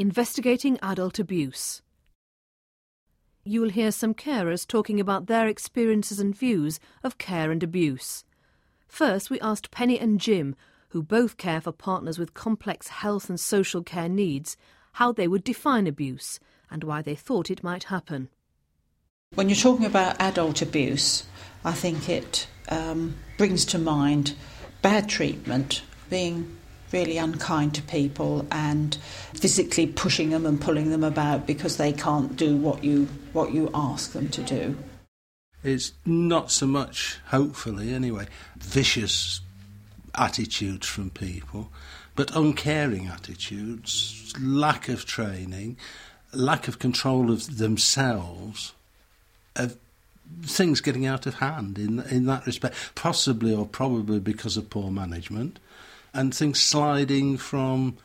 investigating adult abuse. You will hear some carers talking about their experiences and views of care and abuse. First, we asked Penny and Jim, who both care for partners with complex health and social care needs, how they would define abuse and why they thought it might happen. When you're talking about adult abuse, I think it um, brings to mind bad treatment, being really unkind to people and physically pushing them and pulling them about because they can't do what you what you ask them to do. It's not so much, hopefully anyway, vicious attitudes from people, but uncaring attitudes, lack of training, lack of control of themselves, of things getting out of hand in in that respect, possibly or probably because of poor management and things sliding from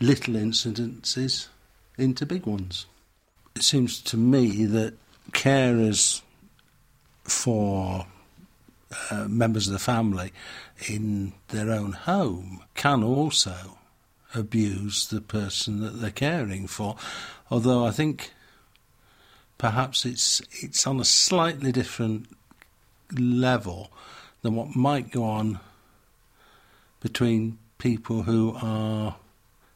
little incidences into big ones. It seems to me that carers for uh, members of the family in their own home can also abuse the person that they're caring for, although I think perhaps it's it's on a slightly different level than what might go on between people who are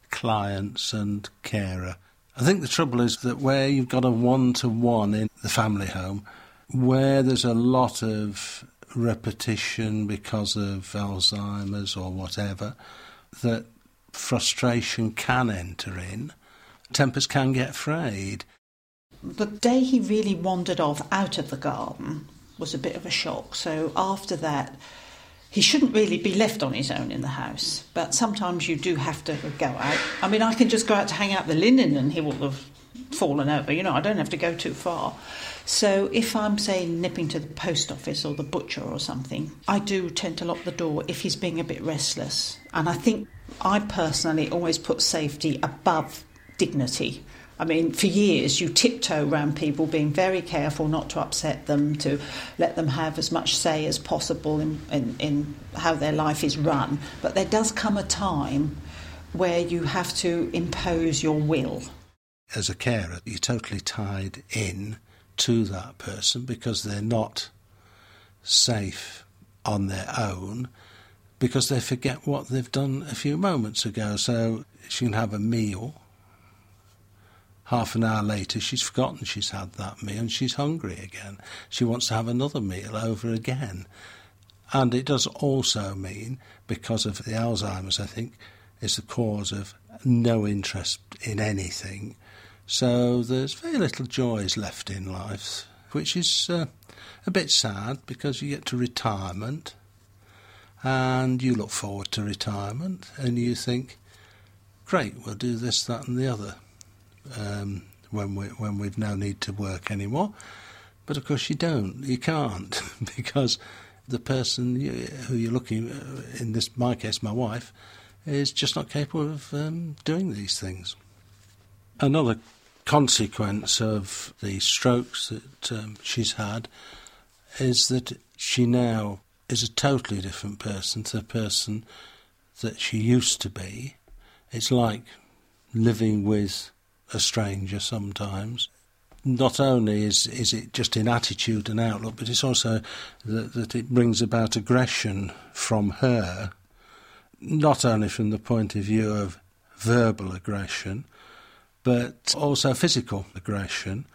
clients and carer. I think the trouble is that where you've got a one to one in the family home, where there's a lot of repetition because of Alzheimer's or whatever, that frustration can enter in, tempers can get frayed. The day he really wandered off out of the garden was a bit of a shock. So after that, he shouldn't really be left on his own in the house, but sometimes you do have to go out. I mean, I can just go out to hang out the linen and he will have fallen over. You know, I don't have to go too far. So if I'm, say, nipping to the post office or the butcher or something, I do tend to lock the door if he's being a bit restless. And I think I personally always put safety above dignity. I mean, for years you tiptoe around people, being very careful not to upset them, to let them have as much say as possible in, in, in how their life is run. But there does come a time where you have to impose your will. As a carer, you're totally tied in to that person because they're not safe on their own because they forget what they've done a few moments ago. So she can have a meal half an hour later, she's forgotten she's had that meal and she's hungry again. She wants to have another meal over again. And it does also mean, because of the Alzheimer's, I think, is the cause of no interest in anything. So there's very little joys left in life, which is uh, a bit sad because you get to retirement and you look forward to retirement and you think, great, we'll do this, that, and the other um, when we when we've no need to work anymore. But of course, you don't. You can't because the person you, who you're looking, uh, in this my case, my wife, is just not capable of um, doing these things. Another consequence of the strokes that um, she's had is that she now is a totally different person to the person that she used to be. It's like living with a stranger sometimes. Not only is, is it just in attitude and outlook, but it's also that, that it brings about aggression from her, not only from the point of view of verbal aggression, but also physical aggression.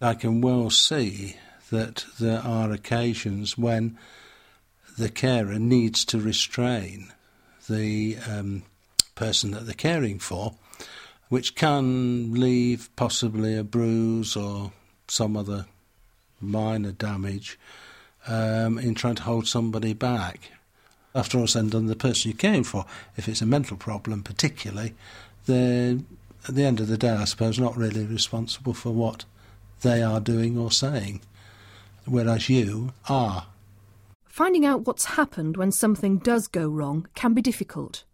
I can well see that there are occasions when the carer needs to restrain the um, person that they're caring for which can leave possibly a bruise or some other minor damage um, in trying to hold somebody back. After all said and done, the person you came for, if it's a mental problem particularly, they're, at the end of the day, I suppose, not really responsible for what they are doing or saying, whereas you are. Finding out what's happened when something does go wrong can be difficult.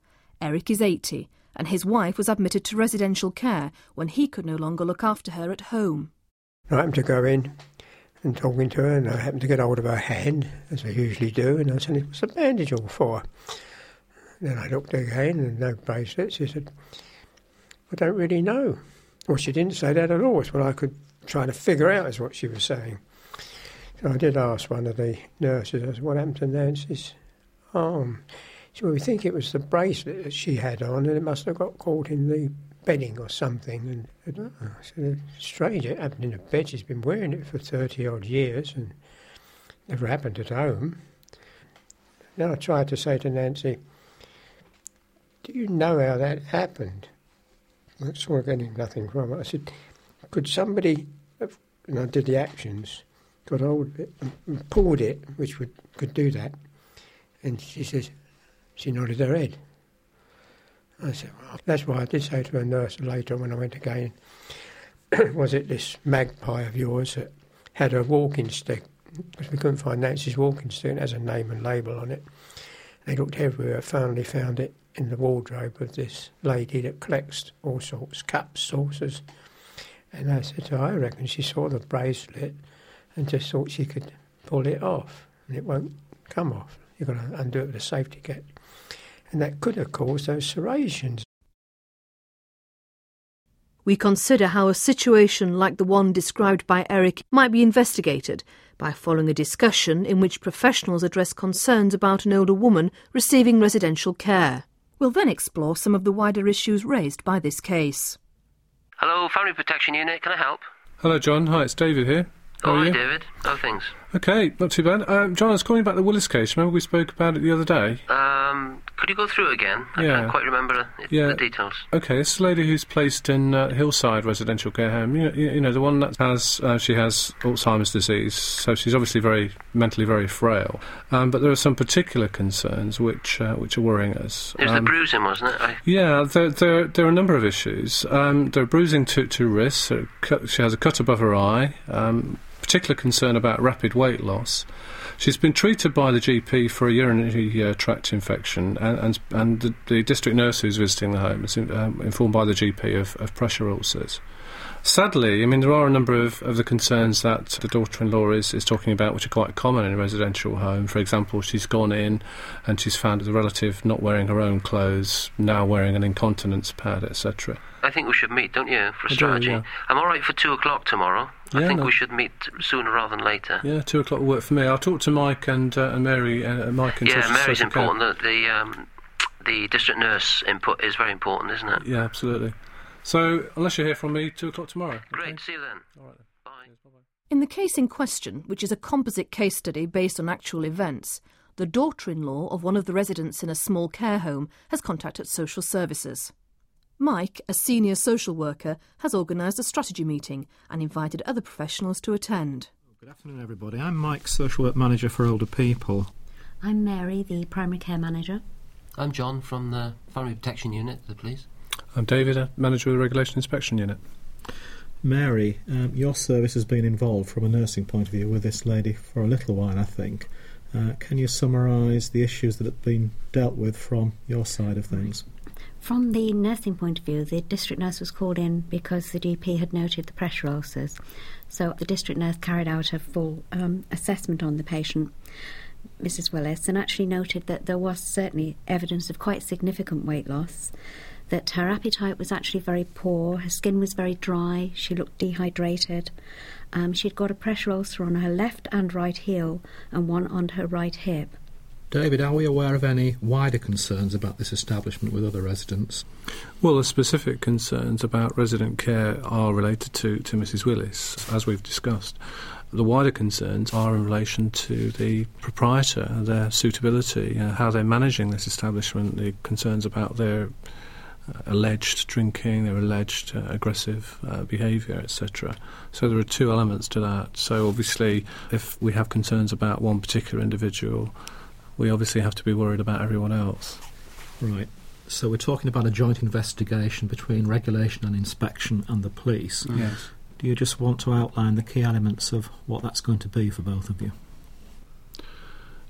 Eric is 80 and his wife was admitted to residential care when he could no longer look after her at home. I happened to go in and talking to her, and I happened to get hold of her hand, as I usually do, and I said, What's a bandage all for? Then I looked again, and no bracelets. She said, I don't really know. Well, she didn't say that at all. It's what I could try to figure out is what she was saying. So I did ask one of the nurses, I said, what happened to Nancy's arm? Said, we think it was the bracelet that she had on and it must have got caught in the bedding or something. And oh, I said, strange, it happened in the bed. She's been wearing it for 30 odd years and never happened at home. Then I tried to say to Nancy, do you know how that happened? I saw getting nothing from it. I said, could somebody, have, and I did the actions, got hold of it and pulled it, which would could do that. And she says, she nodded her head. I said, well, that's why I did say to a nurse later when I went again, was it this magpie of yours that had a walking stick? Because we couldn't find Nancy's walking stick, it has a name and label on it. They looked everywhere, finally found it in the wardrobe of this lady that collects all sorts, cups, saucers. And I said to her, I reckon she saw the bracelet and just thought she could pull it off and it won't come off. You've got to undo it with a safety catch. And that could have caused those serrations. We consider how a situation like the one described by Eric might be investigated by following a discussion in which professionals address concerns about an older woman receiving residential care. We'll then explore some of the wider issues raised by this case. Hello, Family Protection Unit, can I help? Hello, John. Hi, it's David here. How oh, are hi, you? David. How are things? Okay, not too bad. Um, John, I was calling about the Willis case. Remember we spoke about it the other day? Um, could you go through it again? I Yeah. can't quite remember uh, Yeah. the details. Okay, it's this lady who's placed in uh, Hillside Residential Care Home. You know, you know the one that has uh, she has Alzheimer's disease, so she's obviously very mentally very frail. Um, but there are some particular concerns which uh, which are worrying us. It was Um, the bruising, wasn't it? I, Yeah, there, there, there are a number of issues. Um, there are bruising to, to wrists. a cut- She has a cut above her eye. Particular concern about rapid weight loss. She's been treated by the GP for a urinary uh, tract infection, and, and, and the, the district nurse who's visiting the home is um, informed by the GP of, of pressure ulcers. Sadly, I mean, there are a number of, of the concerns that the daughter-in-law is, is talking about, which are quite common in a residential home. For example, she's gone in and she's found the relative not wearing her own clothes, now wearing an incontinence pad, etc. I think we should meet, don't you, for a I do, strategy? yeah. I'm all right for two o'clock tomorrow. I Yeah, think no. we should meet sooner rather than later. Yeah, two o'clock will work for me. I'll talk to Mike and, uh, and Mary. Uh, Mike and Yeah, Mary's care. important. The the, um, the district nurse input is very important, isn't it? Yeah, absolutely. So, unless you hear from me, two o'clock tomorrow. Great. See you then. All right then. Bye. In the case in question, which is a composite case study based on actual events, the daughter in law of one of the residents in a small care home has contacted social services. Mike, a senior social worker, has organised a strategy meeting and invited other professionals to attend. Good afternoon, everybody. I'm Mike, social work manager for older people. I'm Mary, the primary care manager. I'm John from the Family Protection Unit, the police. I'm David, uh, manager of the Regulation Inspection Unit. Mary, um, your service has been involved from a nursing point of view with this lady for a little while, I think. Uh, can you summarise the issues that have been dealt with from your side of things? From the nursing point of view, the district nurse was called in because the GP had noted the pressure ulcers. So the district nurse carried out a full um, assessment on the patient, Mrs. Willis, and actually noted that there was certainly evidence of quite significant weight loss. That her appetite was actually very poor, her skin was very dry, she looked dehydrated. Um, she'd got a pressure ulcer on her left and right heel and one on her right hip. David, are we aware of any wider concerns about this establishment with other residents? Well, the specific concerns about resident care are related to, to Mrs. Willis, as we've discussed. The wider concerns are in relation to the proprietor, their suitability, uh, how they're managing this establishment, the concerns about their alleged drinking, their alleged uh, aggressive uh, behaviour, etc. So there are two elements to that. So obviously, if we have concerns about one particular individual, we obviously have to be worried about everyone else. Right. So we're talking about a joint investigation between regulation and inspection and the police. Yes. Do you just want to outline the key elements of what that's going to be for both of you?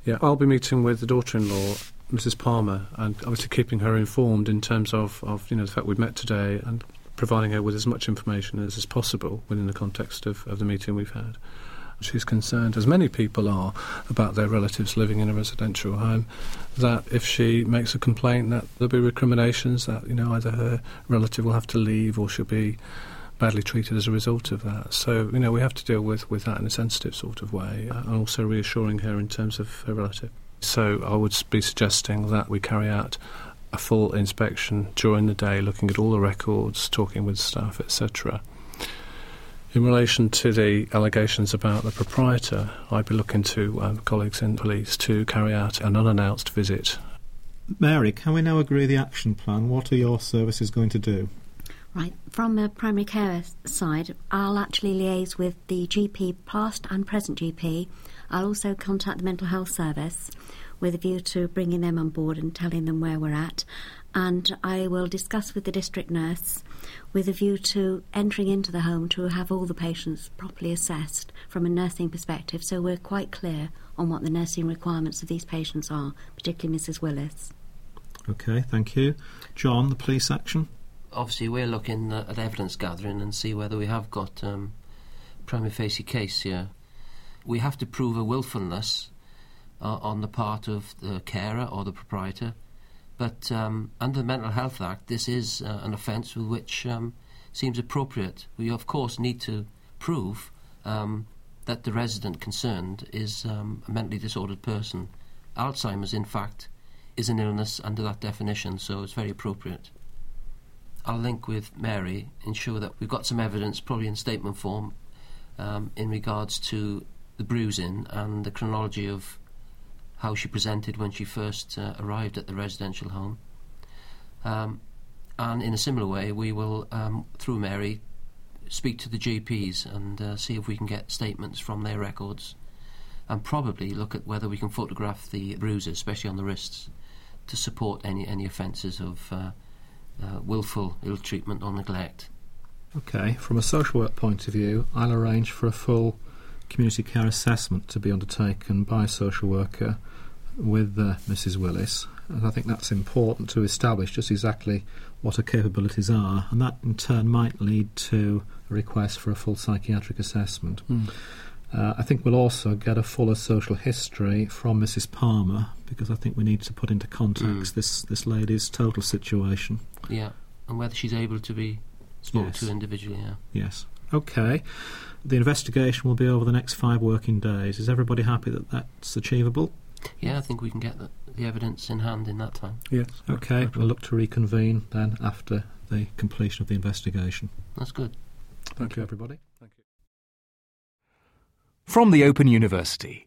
Yeah, I'll be meeting with the daughter-in-law, Mrs. Palmer, and obviously keeping her informed in terms of, of you know the fact we've met today and providing her with as much information as is possible within the context of, of the meeting we've had. She's concerned, as many people are, about their relatives living in a residential home. That if she makes a complaint, that there'll be recriminations. That you know either her relative will have to leave or she'll be badly treated as a result of that. So you know we have to deal with with that in a sensitive sort of way, and also reassuring her in terms of her relative. So I would be suggesting that we carry out a full inspection during the day, looking at all the records, talking with staff, etc. In relation to the allegations about the proprietor, I'd be looking to um, colleagues in police to carry out an unannounced visit. Mary, can we now agree the action plan? What are your services going to do? Right, from the primary care side, I'll actually liaise with the GP, past and present GP. I'll also contact the mental health service with a view to bringing them on board and telling them where we're at. And I will discuss with the district nurse with a view to entering into the home to have all the patients properly assessed from a nursing perspective so we're quite clear on what the nursing requirements of these patients are, particularly Mrs. Willis. Okay, thank you. John, the police action? Obviously, we're looking at evidence gathering and see whether we have got um, prima facie case here. We have to prove a willfulness uh, on the part of the carer or the proprietor. But um, under the Mental Health Act, this is uh, an offence with which um, seems appropriate. We, of course, need to prove um, that the resident concerned is um, a mentally disordered person. Alzheimer's, in fact, is an illness under that definition, so it's very appropriate. I'll link with Mary, ensure that we've got some evidence, probably in statement form, um, in regards to the bruising and the chronology of how she presented when she first uh, arrived at the residential home. Um, and in a similar way, we will, um, through Mary, speak to the GPs and uh, see if we can get statements from their records and probably look at whether we can photograph the bruises, especially on the wrists, to support any, any offences of uh, uh, willful ill treatment or neglect. Okay, from a social work point of view, I'll arrange for a full community care assessment to be undertaken by a social worker with uh, Mrs. Willis, and I think that's important to establish just exactly what her capabilities are, and that in turn might lead to a request for a full psychiatric assessment. Mm. Uh, I think we'll also get a fuller social history from Mrs. Palmer because I think we need to put into context Mm. this this lady's total situation. Yeah, and whether she's able to be spoken Yes. to individually. Yeah. Yes. Okay. The investigation will be over the next five working days. Is everybody happy that that's achievable? Yeah, I think we can get the, the evidence in hand in that time. Yes. Okay. We'll look to reconvene then after the completion of the investigation. That's good. Thank you, everybody. Thank you. From the Open University.